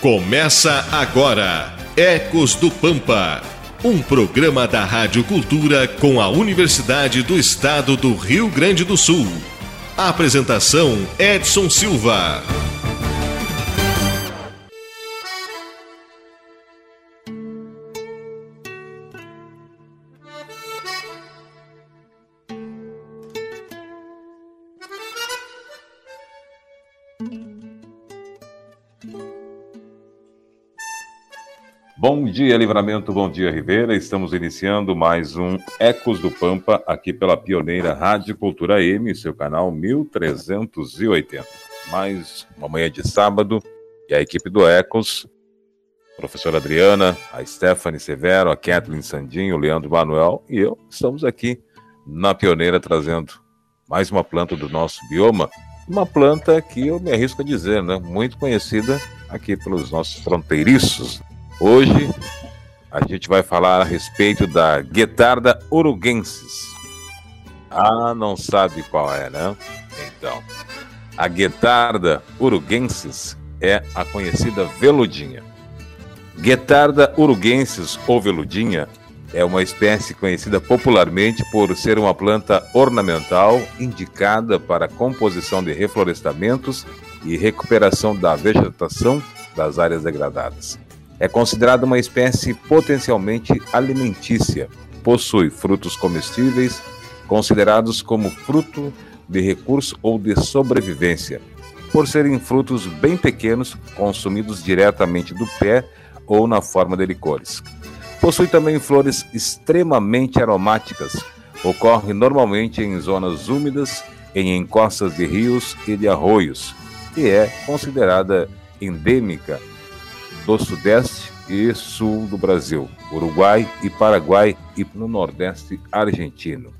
Começa agora Ecos do Pampa, um programa da Rádio Cultura com a Universidade do Estado do Rio Grande do Sul. Apresentação Edson Silva. Bom dia, Livramento, bom dia, Ribeira. Estamos iniciando mais um Ecos do Pampa aqui pela pioneira Rádio Cultura M, seu canal 1380. Mais uma manhã de sábado e a equipe do Ecos, professora Adriana, a Stephanie Severo, a Kathleen Sandinho, o Leandro Manuel e eu estamos aqui na pioneira trazendo mais uma planta do nosso bioma, uma planta que eu me arrisco a dizer, né, muito conhecida aqui pelos nossos fronteiriços Hoje a gente vai falar a respeito da Guetarda uruguensis. Ah, não sabe qual é, né? Então, a Guetarda uruguensis é a conhecida veludinha. Guetarda uruguensis ou veludinha é uma espécie conhecida popularmente por ser uma planta ornamental indicada para composição de reflorestamentos e recuperação da vegetação das áreas degradadas. É considerada uma espécie potencialmente alimentícia. Possui frutos comestíveis, considerados como fruto de recurso ou de sobrevivência, por serem frutos bem pequenos, consumidos diretamente do pé ou na forma de licores. Possui também flores extremamente aromáticas. Ocorre normalmente em zonas úmidas, em encostas de rios e de arroios, e é considerada endêmica do Sudeste e Sul do Brasil, Uruguai e Paraguai e no Nordeste argentino.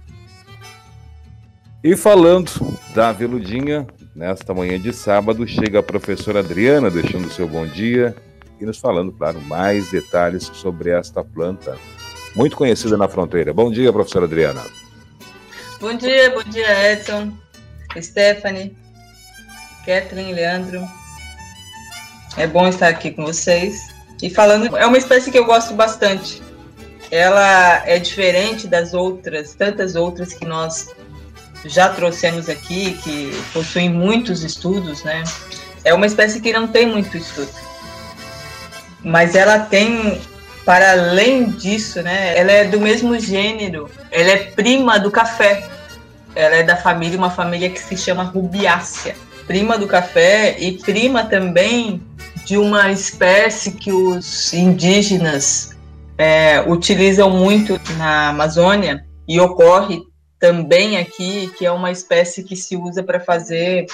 E falando da veludinha, nesta manhã de sábado, chega a professora Adriana deixando seu bom dia e nos falando, claro, mais detalhes sobre esta planta muito conhecida na fronteira. Bom dia, professora Adriana. Bom dia, bom dia, Edson, Stephanie, Kathleen, Leandro. É bom estar aqui com vocês. E falando, é uma espécie que eu gosto bastante. Ela é diferente das outras, tantas outras que nós já trouxemos aqui, que possuem muitos estudos, né? É uma espécie que não tem muito estudo. Mas ela tem, para além disso, né? Ela é do mesmo gênero, ela é prima do café. Ela é da família, uma família que se chama Rubiácea. Prima do café e prima também de uma espécie que os indígenas é, utilizam muito na Amazônia e ocorre também aqui, que é uma espécie que se usa para fazer,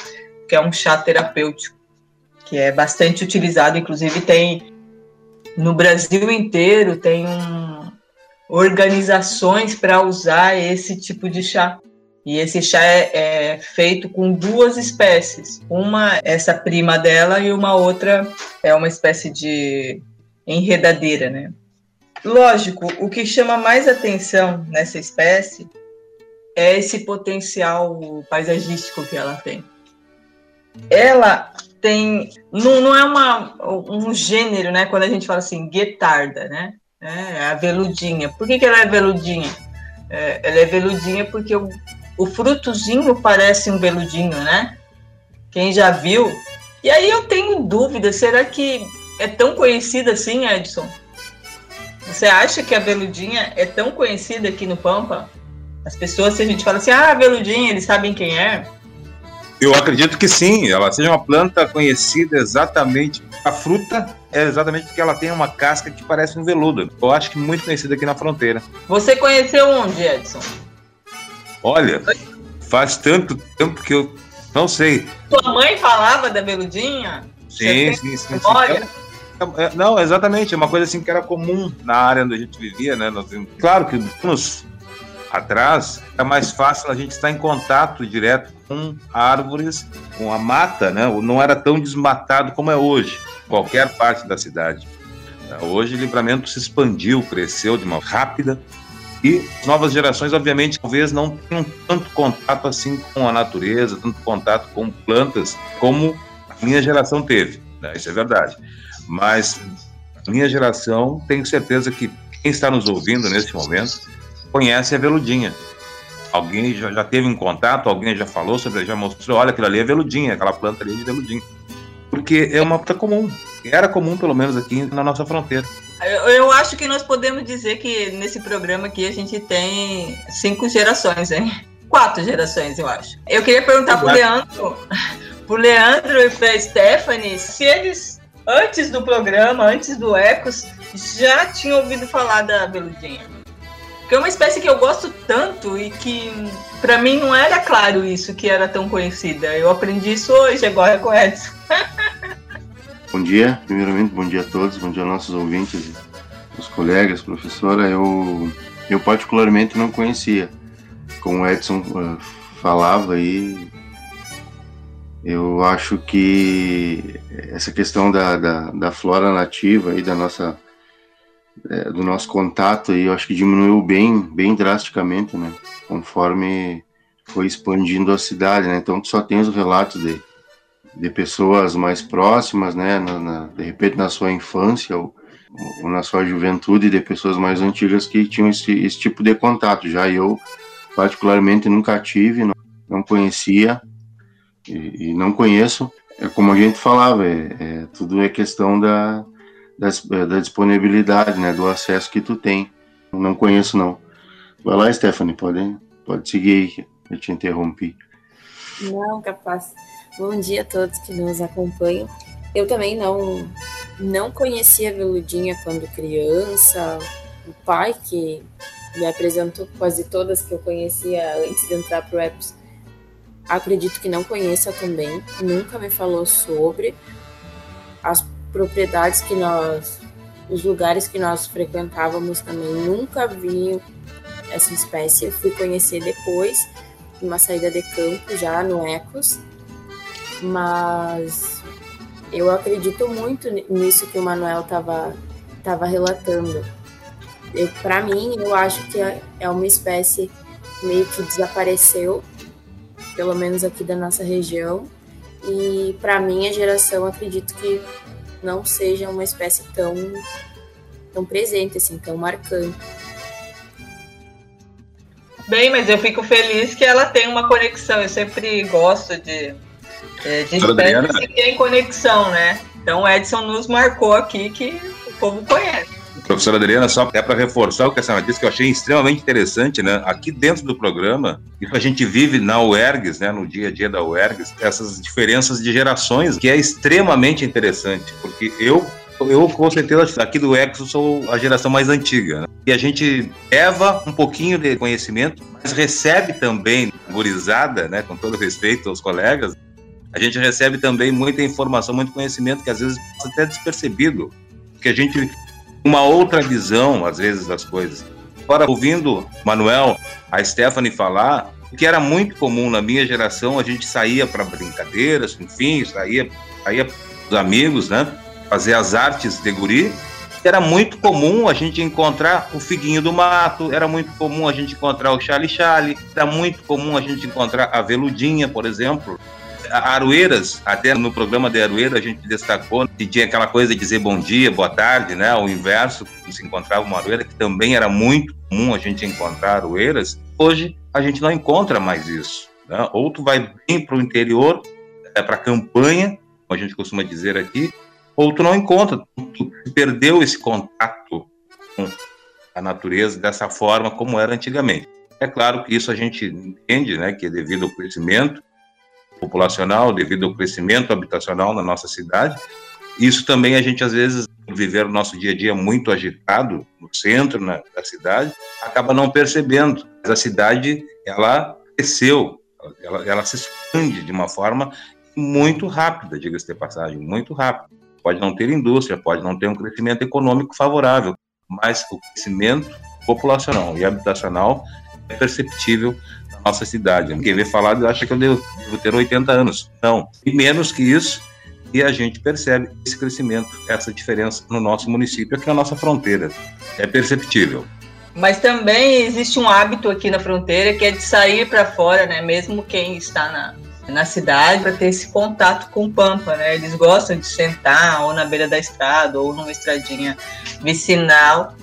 que é um chá terapêutico, que é bastante utilizado, inclusive tem no Brasil inteiro tem um, organizações para usar esse tipo de chá. E esse chá é, é, feito com duas espécies. Uma, essa prima dela, e uma outra é uma espécie de enredadeira, né? Lógico, o que chama mais atenção nessa espécie é esse potencial paisagístico que ela tem. Ela tem, não, não é uma, um gênero, né? Quando a gente fala assim, guetarda, né? É a veludinha. Por que, que ela é veludinha? É, ela é veludinha porque o frutozinho parece um veludinho, né? Quem já viu. E aí eu tenho dúvida, será que é tão conhecida assim, Edson? Você acha que a veludinha é tão conhecida aqui no Pampa? As pessoas, se a gente fala assim, ah, veludinha, eles sabem quem é? Eu acredito que sim, ela seja uma planta conhecida exatamente. A fruta é exatamente porque ela tem uma casca que parece um veludo. Eu acho que muito conhecida aqui na fronteira. Você conheceu onde, Edson? Olha, faz tanto tempo que eu não sei. Sua mãe falava da veludinha? Sim, sim, sim, sim. É, é, não, exatamente, é uma coisa assim que era comum na área onde a gente vivia, né? Claro que anos atrás era mais fácil a gente estar em contato direto com árvores, com a mata, né? Não era tão desmatado como é hoje, qualquer parte da cidade. Hoje o livramento se expandiu, cresceu de uma rápida e novas gerações, obviamente, talvez não tenham tanto contato assim com a natureza, tanto contato com plantas, como a minha geração teve. Né? Isso é verdade. Mas minha geração, tenho certeza que quem está nos ouvindo neste momento conhece a veludinha. Alguém já, já teve um contato, alguém já falou sobre, já mostrou, olha, aquilo ali é veludinha, aquela planta ali é de veludinha. Porque é uma planta comum, era comum pelo menos aqui na nossa fronteira. Eu, eu, acho que nós podemos dizer que nesse programa aqui a gente tem cinco gerações, hein? Quatro gerações, eu acho. Eu queria perguntar para o Leandro, pro Leandro e para Stephanie se eles, antes do programa, antes do Ecos, já tinham ouvido falar da veludinha. Porque é uma espécie que eu gosto tanto e que para mim não era claro isso, que era tão conhecida. Eu aprendi isso hoje, agora com Edson. bom dia, primeiramente, bom dia a todos, bom dia aos nossos ouvintes, os colegas, professora. Eu, eu particularmente não conhecia. Como o Edson uh, falava aí, eu acho que essa questão da, da, da flora nativa e da nossa é, do nosso contato eu acho que diminuiu bem, bem drasticamente, né? Conforme foi expandindo a cidade, né? Então só tem os relatos de, de pessoas mais próximas, né? Na, na, de repente na sua infância ou, ou, na sua juventude, de pessoas mais antigas que tinham esse, esse tipo de contato. Já eu, particularmente, nunca tive, não, não conhecia e, e, não conheço. É como a gente falava, é, é tudo é questão da da, da, disponibilidade, né, do acesso que tu tem. Não conheço não. Vai lá, Stephanie, pode, pode seguir aí, eu te interrompi. Não, capaz. Bom dia a todos que nos acompanham. Eu também não não conhecia a Veludinha quando criança. O pai que me apresentou quase todas que eu conhecia antes de entrar pro Epos, acredito que não conheça também. Nunca me falou sobre. As propriedades que nós, os lugares que nós frequentávamos também, nunca vi essa espécie. Eu fui conhecer depois, uma saída de campo já no Ecos, mas eu acredito muito nisso que o Manuel estava tava relatando. Para mim, eu acho que é, é uma espécie meio que desapareceu, pelo menos aqui da nossa região. E para minha geração, acredito que não seja uma espécie tão, tão presente, assim, tão marcante. Bem, mas eu fico feliz que ela tem uma conexão. Eu sempre gosto de, é, de espécies que tem conexão, né? Então o Edson nos marcou aqui que o povo conhece. Professora Adriana, só até para reforçar o que a senhora disse, que eu achei extremamente interessante, né? Aqui dentro do programa, a gente vive na UERGS, né? No dia a dia da UERGS, essas diferenças de gerações, que é extremamente interessante, porque eu eu com certeza aqui do Exo sou a geração mais antiga. Né? E a gente leva um pouquinho de conhecimento, mas recebe também, gurizada, né, com todo respeito aos colegas, a gente recebe também muita informação, muito conhecimento que às vezes passa até despercebido, que a gente uma outra visão, às vezes, das coisas. Agora, ouvindo Manuel, a Stephanie falar, que era muito comum na minha geração, a gente saía para brincadeiras, enfim, saía, saía os amigos, né? Fazer as artes de guri. Era muito comum a gente encontrar o Figuinho do Mato, era muito comum a gente encontrar o Chale Chale, era muito comum a gente encontrar a Veludinha, por exemplo. Aroeiras, até no programa de Aroeira a gente destacou que tinha aquela coisa de dizer bom dia, boa tarde, né? O inverso, se encontrava uma aroeira, que também era muito comum a gente encontrar aroeiras. Hoje a gente não encontra mais isso. Né? Ou tu vai bem para o interior, é, para a campanha, como a gente costuma dizer aqui, ou tu não encontra, tu perdeu esse contato com a natureza dessa forma como era antigamente. É claro que isso a gente entende, né, que é devido ao crescimento populacional, devido ao crescimento habitacional na nossa cidade. Isso também a gente, às vezes, viver o nosso dia a dia muito agitado no centro né, da cidade, acaba não percebendo. Mas a cidade, ela cresceu, ela, ela se expande de uma forma muito rápida, diga-se de passagem, muito rápida. Pode não ter indústria, pode não ter um crescimento econômico favorável, mas o crescimento populacional e habitacional é perceptível nossa cidade. Quem vê falar acha que eu devo, devo ter 80 anos. Não, e menos que isso, e a gente percebe esse crescimento, essa diferença no nosso município, aqui na nossa fronteira. É perceptível. Mas também existe um hábito aqui na fronteira que é de sair para fora, né? Mesmo quem está na, na cidade para ter esse contato com o Pampa, né? Eles gostam de sentar ou na beira da estrada ou numa estradinha vicinal.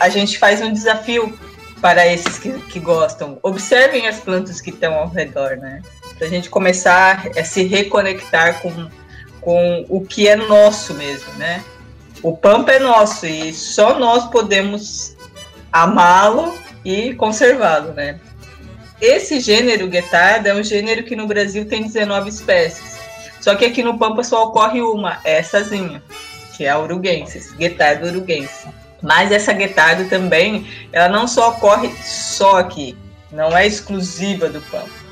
A gente faz um desafio para esses que, que gostam. Observem as plantas que estão ao redor, né? Para a gente começar a se reconectar com, com o que é nosso mesmo, né? O Pampa é nosso e só nós podemos amá-lo e conservá-lo, né? Esse gênero guetarda é um gênero que no Brasil tem 19 espécies. Só que aqui no Pampa só ocorre uma, essazinha, que é a uruguensis, guetarda uruguense. Mas essa guetarda também, ela não só ocorre só aqui, não é exclusiva do Pampa.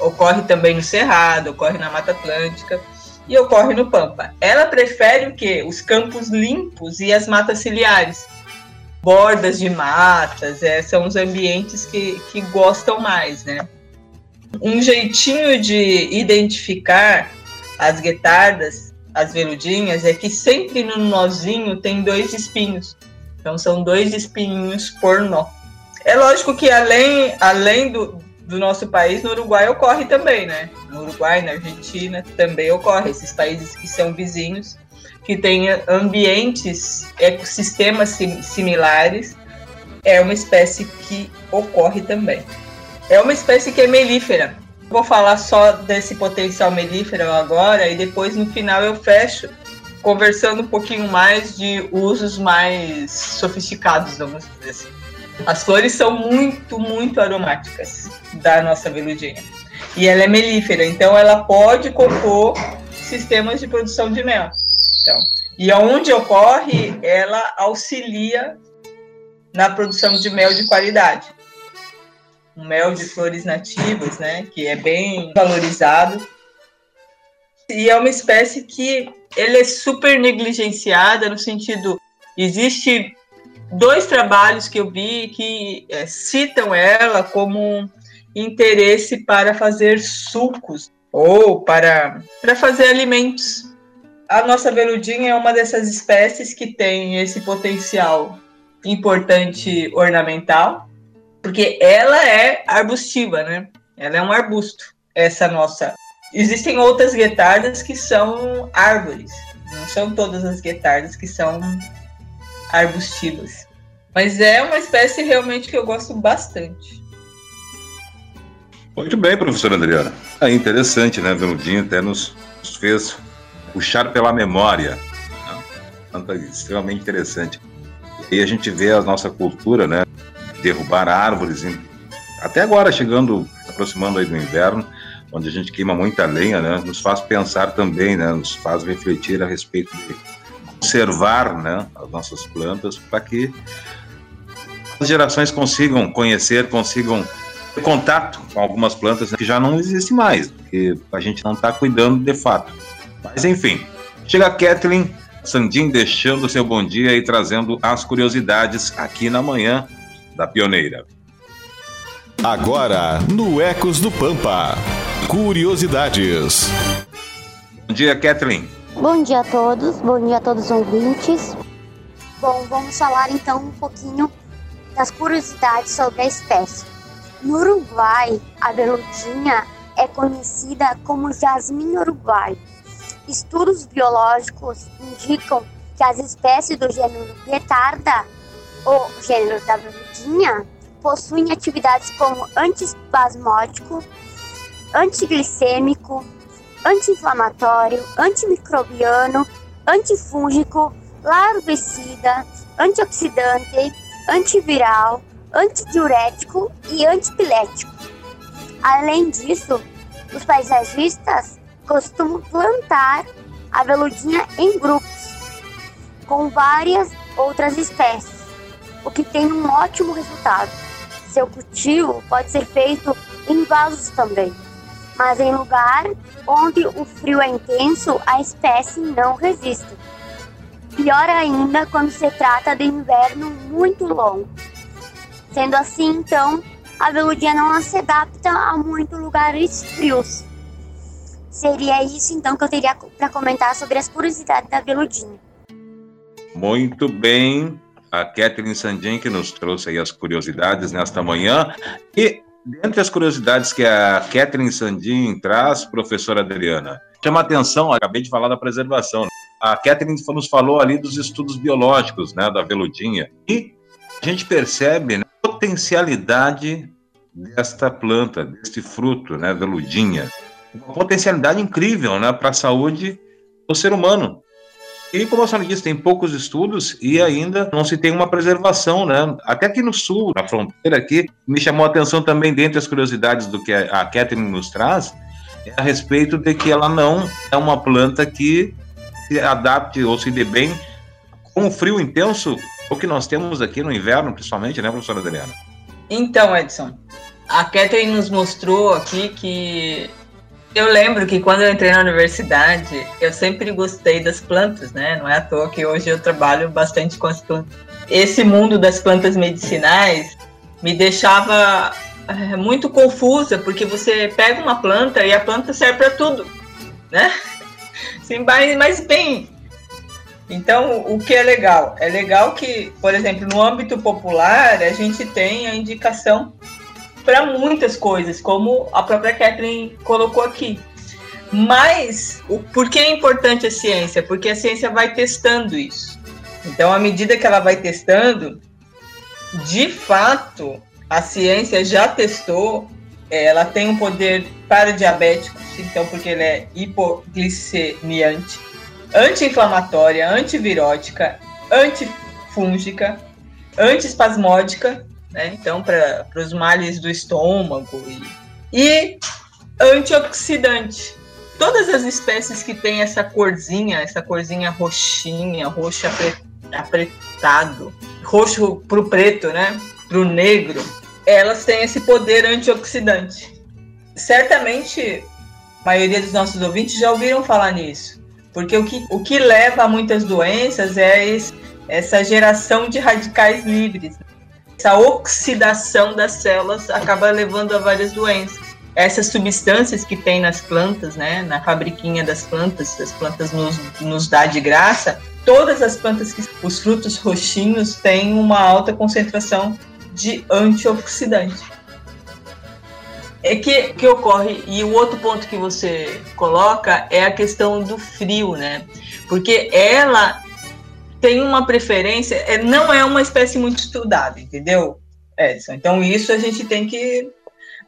Ocorre também no Cerrado, ocorre na Mata Atlântica e ocorre no Pampa. Ela prefere o quê? Os campos limpos e as matas ciliares bordas de matas, é, são os ambientes que, que gostam mais, né? Um jeitinho de identificar as guetardas, as veludinhas, é que sempre no nozinho tem dois espinhos. Então são dois espinhos por nó. É lógico que além, além do, do nosso país, no Uruguai ocorre também, né? No Uruguai, na Argentina também ocorre. Esses países que são vizinhos que tenha ambientes, ecossistemas sim, similares, é uma espécie que ocorre também. É uma espécie que é melífera. Vou falar só desse potencial melífero agora e depois no final eu fecho conversando um pouquinho mais de usos mais sofisticados, vamos dizer assim. As flores são muito, muito aromáticas da nossa veludinha. E ela é melífera, então ela pode compor sistemas de produção de mel. Então, e onde ocorre, ela auxilia na produção de mel de qualidade. Um mel de flores nativas, né, que é bem valorizado. E é uma espécie que ele é super negligenciada no sentido existe dois trabalhos que eu vi que é, citam ela como interesse para fazer sucos ou para, para fazer alimentos a nossa veludinha é uma dessas espécies que tem esse potencial importante ornamental, porque ela é arbustiva, né? Ela é um arbusto, essa nossa. Existem outras guetardas que são árvores, não são todas as guetardas que são arbustivas. Mas é uma espécie realmente que eu gosto bastante. Muito bem, professora Adriana. É interessante, né? Veludinho até nos fez puxar pela memória. Né? Extremamente interessante. E a gente vê a nossa cultura, né? Derrubar árvores, até agora chegando, aproximando aí do inverno, onde a gente queima muita lenha, né? Nos faz pensar também, né? Nos faz refletir a respeito de conservar, né? As nossas plantas para que as gerações consigam conhecer, consigam ter contato com algumas plantas que já não existem mais, porque a gente não está cuidando de fato. Mas enfim, chega a Kathleen Sandin deixando seu bom dia e trazendo as curiosidades aqui na manhã da Pioneira. Agora, no Ecos do Pampa, curiosidades. Bom dia, Kathleen. Bom dia a todos, bom dia a todos os ouvintes. Bom, vamos falar então um pouquinho das curiosidades sobre a espécie. No Uruguai, a veludinha é conhecida como jasmim uruguai Estudos biológicos indicam que as espécies do gênero Guetarda, ou gênero da veludinha, possuem atividades como antiespasmódico, antiglicêmico, anti-inflamatório, antimicrobiano, antifúngico, larvicida, antioxidante, antiviral, antidiurético e antipilético. Além disso, os paisagistas costumam plantar a veludinha em grupos, com várias outras espécies, o que tem um ótimo resultado. Seu cultivo pode ser feito em vasos também, mas em lugar onde o frio é intenso, a espécie não resiste. Pior ainda quando se trata de inverno muito longo. Sendo assim, então, a veludinha não se adapta a muitos lugares frios. Seria isso então que eu teria para comentar sobre as curiosidades da veludinha. Muito bem, a Catherine Sandin que nos trouxe aí as curiosidades nesta manhã. E dentre as curiosidades que a Catherine Sandin traz, professora Adriana, chama atenção, acabei de falar da preservação. A Catherine nos falou ali dos estudos biológicos, né, da veludinha. E a gente percebe né, a potencialidade desta planta, deste fruto, né, veludinha. Uma potencialidade incrível, né, para a saúde do ser humano. E como a senhora disse, tem poucos estudos e ainda não se tem uma preservação, né? Até aqui no sul, na fronteira aqui, me chamou a atenção também, dentre as curiosidades do que a Catherine nos traz, é a respeito de que ela não é uma planta que se adapte ou se dê bem com o frio intenso, o que nós temos aqui no inverno, principalmente, né, professora Adriana? Então, Edson, a Catherine nos mostrou aqui que eu lembro que quando eu entrei na universidade, eu sempre gostei das plantas, né? Não é à toa que hoje eu trabalho bastante com as plantas. Esse mundo das plantas medicinais me deixava é, muito confusa, porque você pega uma planta e a planta serve para tudo, né? Sim, mas, mas bem. Então, o que é legal? É legal que, por exemplo, no âmbito popular, a gente tem a indicação para muitas coisas, como a própria Kathleen colocou aqui. Mas o, por que é importante a ciência? Porque a ciência vai testando isso. Então, à medida que ela vai testando, de fato, a ciência já testou, é, ela tem um poder para diabéticos, então, porque ela é hipoglicemiante, anti-inflamatória, antivirótica, antifúngica, antiespasmódica né? Então, para os males do estômago e, e antioxidante. Todas as espécies que têm essa corzinha, essa corzinha roxinha, roxo apretado, roxo para o preto, né? Para o negro, elas têm esse poder antioxidante. Certamente, a maioria dos nossos ouvintes já ouviram falar nisso, porque o que, o que leva a muitas doenças é esse, essa geração de radicais livres essa oxidação das células acaba levando a várias doenças. Essas substâncias que tem nas plantas, né, na fabriquinha das plantas, as plantas nos, nos dá de graça, todas as plantas que os frutos roxinhos têm uma alta concentração de antioxidante. É que, que ocorre, e o outro ponto que você coloca é a questão do frio, né? Porque ela tem uma preferência, é, não é uma espécie muito estudada, entendeu, Edson? Então, isso a gente tem que.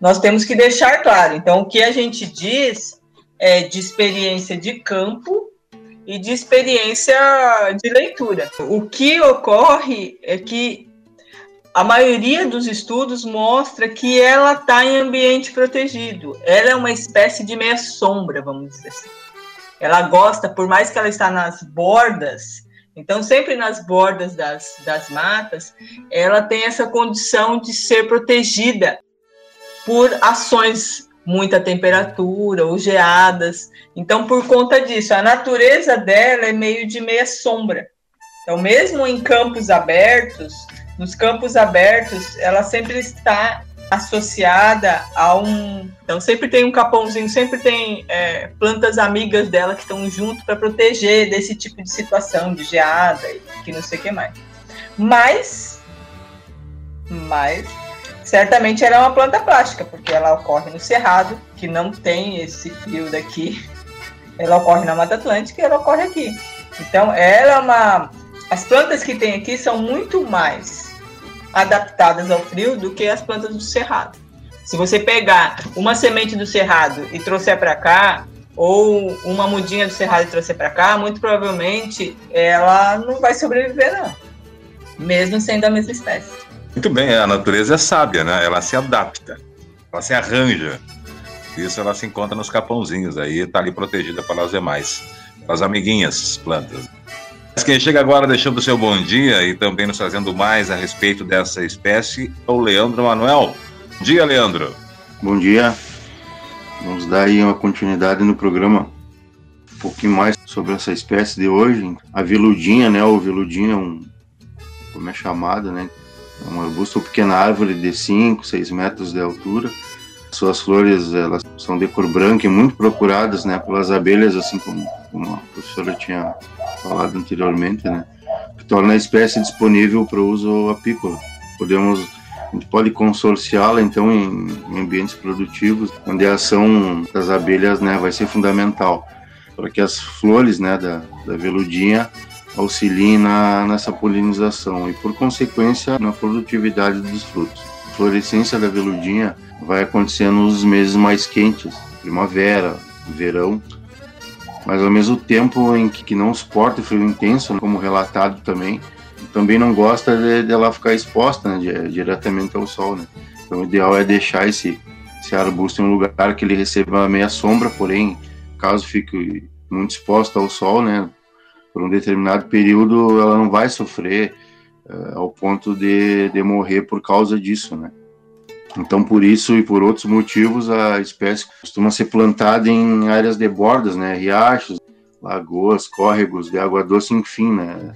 Nós temos que deixar claro. Então, o que a gente diz é de experiência de campo e de experiência de leitura. O que ocorre é que a maioria dos estudos mostra que ela está em ambiente protegido. Ela é uma espécie de meia sombra, vamos dizer assim. Ela gosta, por mais que ela está nas bordas, então, sempre nas bordas das, das matas, ela tem essa condição de ser protegida por ações, muita temperatura ou geadas. Então, por conta disso, a natureza dela é meio de meia sombra. Então, mesmo em campos abertos, nos campos abertos, ela sempre está associada a um. Então, sempre tem um capãozinho, sempre tem é, plantas amigas dela que estão junto para proteger desse tipo de situação, de geada e que não sei o que mais. Mas, mas, certamente ela é uma planta plástica, porque ela ocorre no Cerrado, que não tem esse frio daqui. Ela ocorre na Mata Atlântica e ela ocorre aqui. Então, ela é uma. As plantas que tem aqui são muito mais adaptadas ao frio do que as plantas do cerrado. Se você pegar uma semente do cerrado e trouxer para cá, ou uma mudinha do cerrado e trouxer para cá, muito provavelmente ela não vai sobreviver, não. Mesmo sendo a mesma espécie. Muito bem, a natureza é sábia, né? Ela se adapta, ela se arranja. Isso ela se encontra nos capãozinhos aí, está ali protegida pelas demais, pelas amiguinhas plantas. Quem chega agora deixando o seu bom dia e também nos fazendo mais a respeito dessa espécie é o Leandro Manuel. Bom dia, Leandro. Bom dia. Vamos dar aí uma continuidade no programa um pouquinho mais sobre essa espécie de hoje. A veludinha, né? O veludinho é um, como é chamado, né? É um arbusto ou pequena árvore de 5, 6 metros de altura. Suas flores elas são de cor branca e muito procuradas né, pelas abelhas, assim como, como a professora tinha falado anteriormente, né, que torna a espécie disponível para uso apícola. Podemos A gente pode consorciá-la então em, em, ambientes produtivos, onde a ação das abelhas né, vai ser fundamental para que as flores né, da, da veludinha auxiliem na, nessa polinização e, por consequência, na produtividade dos frutos. A florescência da veludinha vai acontecer nos meses mais quentes, primavera, verão, mas ao mesmo tempo em que, não suporta frio intenso, como relatado também, também não gosta de, de ela ficar exposta né, de, diretamente ao sol. Né? Então o ideal é deixar esse, esse arbusto em um lugar que ele receba meia sombra, porém, caso fique muito exposto ao sol, né, por um determinado período, ela não vai sofrer uh, ao ponto de, de morrer por causa disso, né. Então, por isso e por outros motivos, a espécie costuma ser plantada em áreas de bordas, né, riachos, lagoas, córregos de água doce, enfim, né,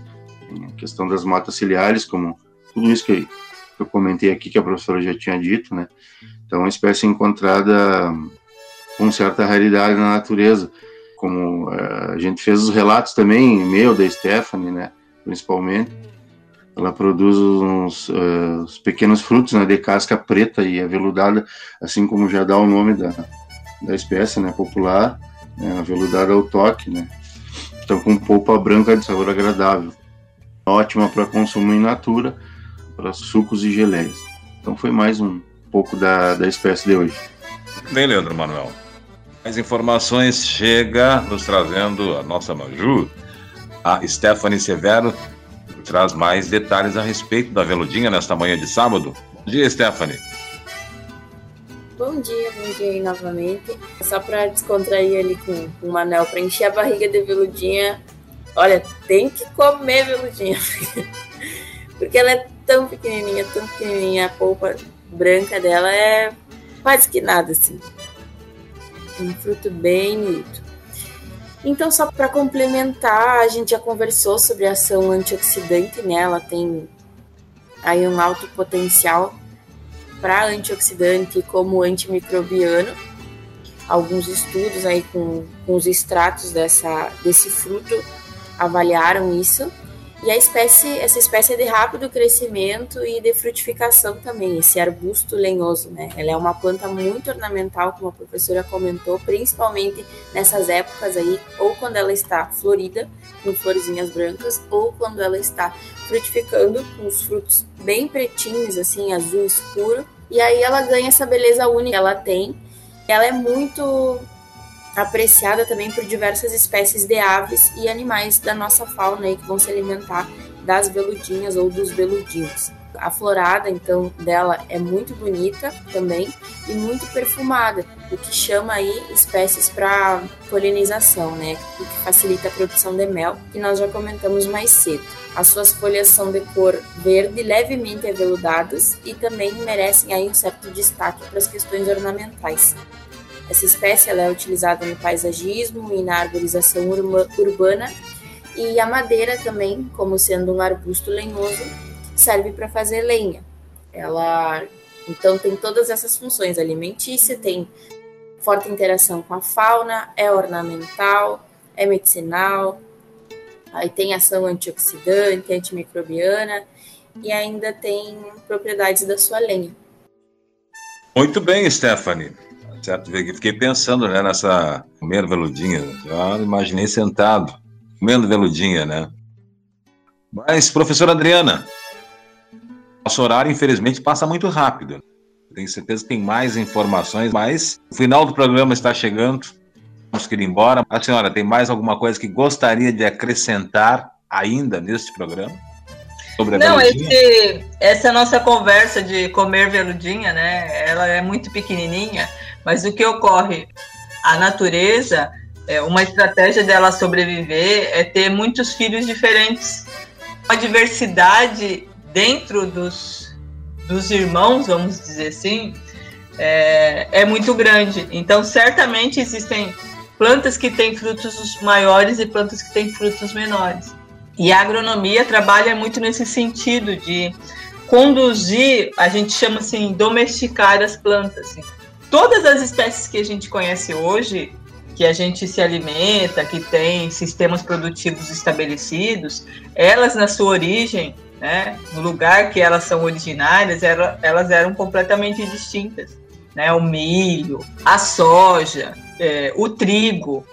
a questão das matas ciliares, como tudo isso que eu comentei aqui, que a professora já tinha dito, né? Então, é uma espécie encontrada com certa raridade na natureza, como uh, a gente fez os relatos também, meu, da Stephanie, né? Principalmente, ela produz uns uh, os pequenos frutos, né? De casca preta e aveludada, assim como já dá o nome da, da espécie, né? Popular, né? aveludada ao toque, né? Então, com polpa branca de sabor agradável ótima para consumo in natura, para sucos e geleias. Então foi mais um pouco da, da espécie de hoje. Bem, Leandro Manuel. Mais informações chega nos trazendo a nossa Maju, a Stephanie Severo, traz mais detalhes a respeito da veludinha nesta manhã de sábado. Bom dia, Stephanie. Bom dia, bom dia aí novamente. Só para descontrair ali com, o Manel, para encher a barriga de veludinha, Olha, tem que comer veludinha. Porque ela é tão pequenininha, tão pequenininha. A polpa branca dela é quase que nada, assim. Um fruto bem bonito. Então, só para complementar, a gente já conversou sobre a ação antioxidante, né? Ela tem aí um alto potencial para antioxidante como antimicrobiano. Alguns estudos aí com, com os extratos dessa, desse fruto avaliaram isso. E a espécie, essa espécie é de rápido crescimento e de frutificação também, esse arbusto lenhoso, né? Ela é uma planta muito ornamental, como a professora comentou, principalmente nessas épocas aí, ou quando ela está florida, com florzinhas brancas, ou quando ela está frutificando, com os frutos bem pretinhos, assim, azul escuro. E aí ela ganha essa beleza única que ela tem. Ela é muito apreciada também por diversas espécies de aves e animais da nossa fauna aí, que vão se alimentar das veludinhas ou dos veludinhos. A florada, então, dela é muito bonita também e muito perfumada, o que chama aí espécies para polinização, né? O que facilita a produção de mel, que nós já comentamos mais cedo. As suas folhas são de cor verde, levemente aveludadas e também merecem aí um certo destaque para as questões ornamentais. Essa espécie é utilizada no paisagismo e na arborização urbana e a madeira também, como sendo um arbusto lenhoso, serve para fazer lenha. Ela então tem todas essas funções alimentícia, tem forte interação com a fauna, é ornamental, é medicinal, aí tem ação antioxidante, antimicrobiana e ainda tem propriedades da sua lenha. Muito bem, Stephanie. Certo, fiquei pensando né, nessa comendo veludinha. Já imaginei sentado, comendo veludinha, né? Mas, professora Adriana, nosso horário, infelizmente, passa muito rápido. Tenho certeza que tem mais informações, mas o final do programa está chegando. Vamos que ir embora. A senhora tem mais alguma coisa que gostaria de acrescentar ainda neste programa? Sobre a Não, esse, essa nossa conversa de comer veludinha, né? Ela é muito pequenininha mas o que ocorre? A natureza, é, uma estratégia dela sobreviver é ter muitos filhos diferentes. A diversidade dentro dos, dos irmãos, vamos dizer assim, é, é muito grande. Então, certamente existem plantas que têm frutos maiores e plantas que têm frutos menores. E a agronomia trabalha muito nesse sentido de conduzir, a gente chama assim, domesticar as plantas. Todas as espécies que a gente conhece hoje, que a gente se alimenta, que tem sistemas produtivos estabelecidos, elas na sua origem né, no lugar que elas são originárias, elas eram completamente distintas. Né? O milho, a soja, é, o trigo,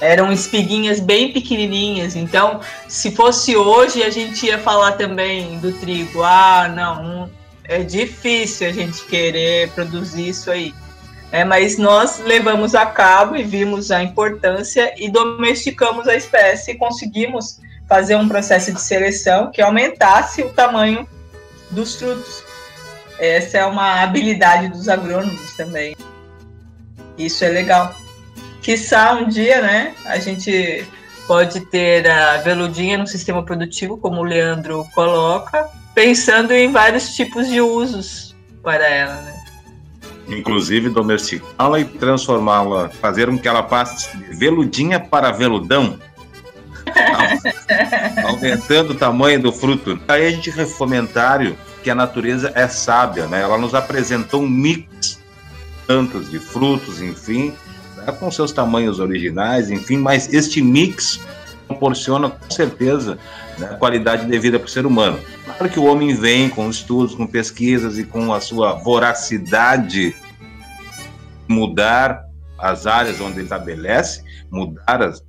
eram espiguinhas bem pequenininhas. Então, se fosse hoje, a gente ia falar também do trigo. Ah, não, é difícil a gente querer produzir isso aí. É, mas nós levamos a cabo e vimos a importância e domesticamos a espécie e conseguimos fazer um processo de seleção que aumentasse o tamanho dos frutos. Essa é uma habilidade dos agrônomos também. Isso é legal. Quiçá um dia, né, a gente pode ter a veludinha no sistema produtivo, como o Leandro coloca, pensando em vários tipos de usos para ela, né? Inclusive domesticá-la e transformá-la, fazer com que ela passe de veludinha para veludão, aumentando o tamanho do fruto. Aí a gente vê fomentário que a natureza é sábia, né? Ela nos apresentou um mix tantos de frutos, enfim, né? com seus tamanhos originais, enfim, mas este mix proporciona com certeza né, qualidade de vida para o ser humano. Claro que o homem vem com estudos, com pesquisas e com a sua voracidade mudar as áreas onde ele estabelece, mudar as,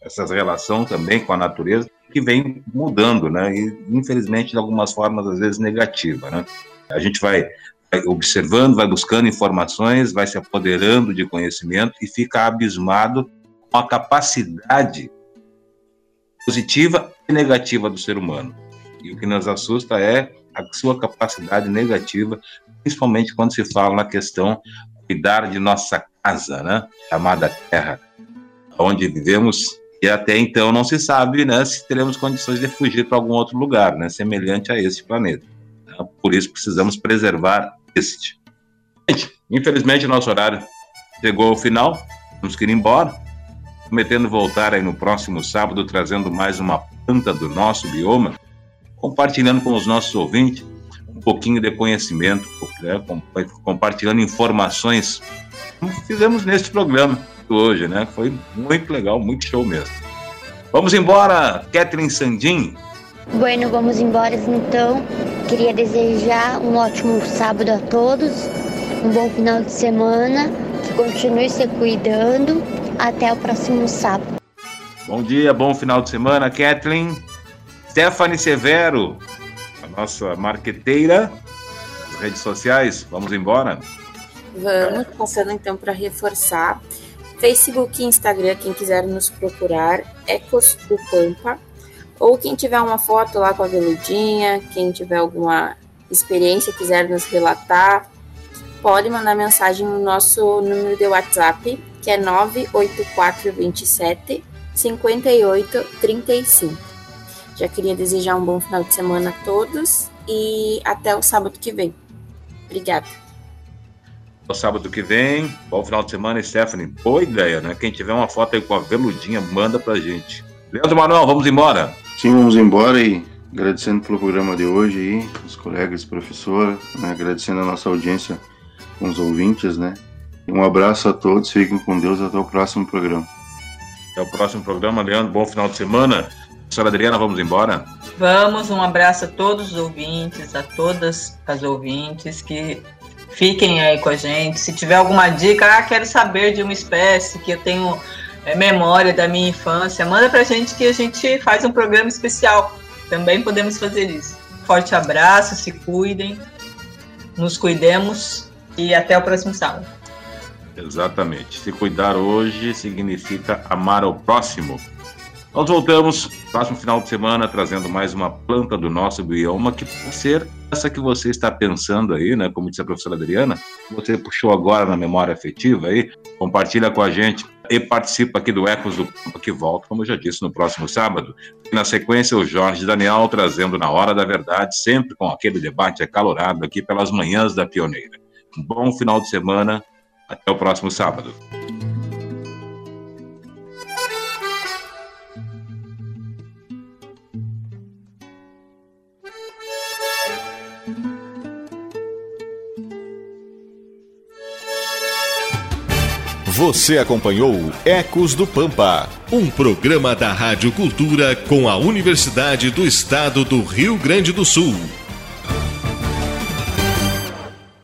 essas relações também com a natureza, que vem mudando, né? E infelizmente de algumas formas às vezes negativa, né? A gente vai, vai observando, vai buscando informações, vai se apoderando de conhecimento e fica abismado com a capacidade positiva negativa do ser humano. E o que nos assusta é a sua capacidade negativa, principalmente quando se fala na questão cuidar de nossa casa, né, chamada Terra, onde vivemos e até então não se sabe, né, se teremos condições de fugir para algum outro lugar, né, semelhante a este planeta. Por isso precisamos preservar este. Gente, infelizmente nosso horário chegou ao final, vamos que ir embora prometendo voltar aí no próximo sábado, trazendo mais uma planta do nosso bioma, compartilhando com os nossos ouvintes um pouquinho de conhecimento, né? compartilhando informações, como fizemos neste programa hoje, né? Foi muito legal, muito show mesmo. Vamos embora, Catherine Sandin. Bueno, vamos embora então. Queria desejar um ótimo sábado a todos, um bom final de semana, que continue se cuidando até o próximo sábado. Bom dia, bom final de semana, Kathleen. Stephanie Severo, a nossa marqueteira das redes sociais. Vamos embora? Vamos, passando então para reforçar. Facebook e Instagram, quem quiser nos procurar, Ecos do Pampa. Ou quem tiver uma foto lá com a veludinha, quem tiver alguma experiência, quiser nos relatar, pode mandar mensagem no nosso número de WhatsApp, que é 98427 5835. Já queria desejar um bom final de semana a todos e até o sábado que vem. Obrigada. O sábado que vem, bom final de semana, Stephanie. Boa ideia, né? Quem tiver uma foto aí com a veludinha, manda pra gente. Leandro Manuel, vamos embora? Sim, vamos embora e agradecendo pelo programa de hoje aí, os colegas, professora, né? agradecendo a nossa audiência com os ouvintes, né? Um abraço a todos, fiquem com Deus, até o próximo programa. Até o próximo programa, Leandro, bom final de semana. Senhora Adriana, vamos embora? Vamos, um abraço a todos os ouvintes, a todas as ouvintes que fiquem aí com a gente. Se tiver alguma dica, ah, quero saber de uma espécie que eu tenho é, memória da minha infância, manda pra gente que a gente faz um programa especial. Também podemos fazer isso. Forte abraço, se cuidem, nos cuidemos e até o próximo sábado. Exatamente. Se cuidar hoje significa amar ao próximo. Nós voltamos próximo final de semana trazendo mais uma planta do nosso bioma que pode ser essa que você está pensando aí, né? Como disse a professora Adriana, você puxou agora na memória afetiva aí, compartilha com a gente e participa aqui do Ecos do Campo que volta, como eu já disse, no próximo sábado. E na sequência, o Jorge Daniel trazendo na hora da verdade, sempre com aquele debate acalorado aqui pelas manhãs da Pioneira. Um bom final de semana até o próximo sábado. Você acompanhou Ecos do Pampa, um programa da Rádio Cultura com a Universidade do Estado do Rio Grande do Sul.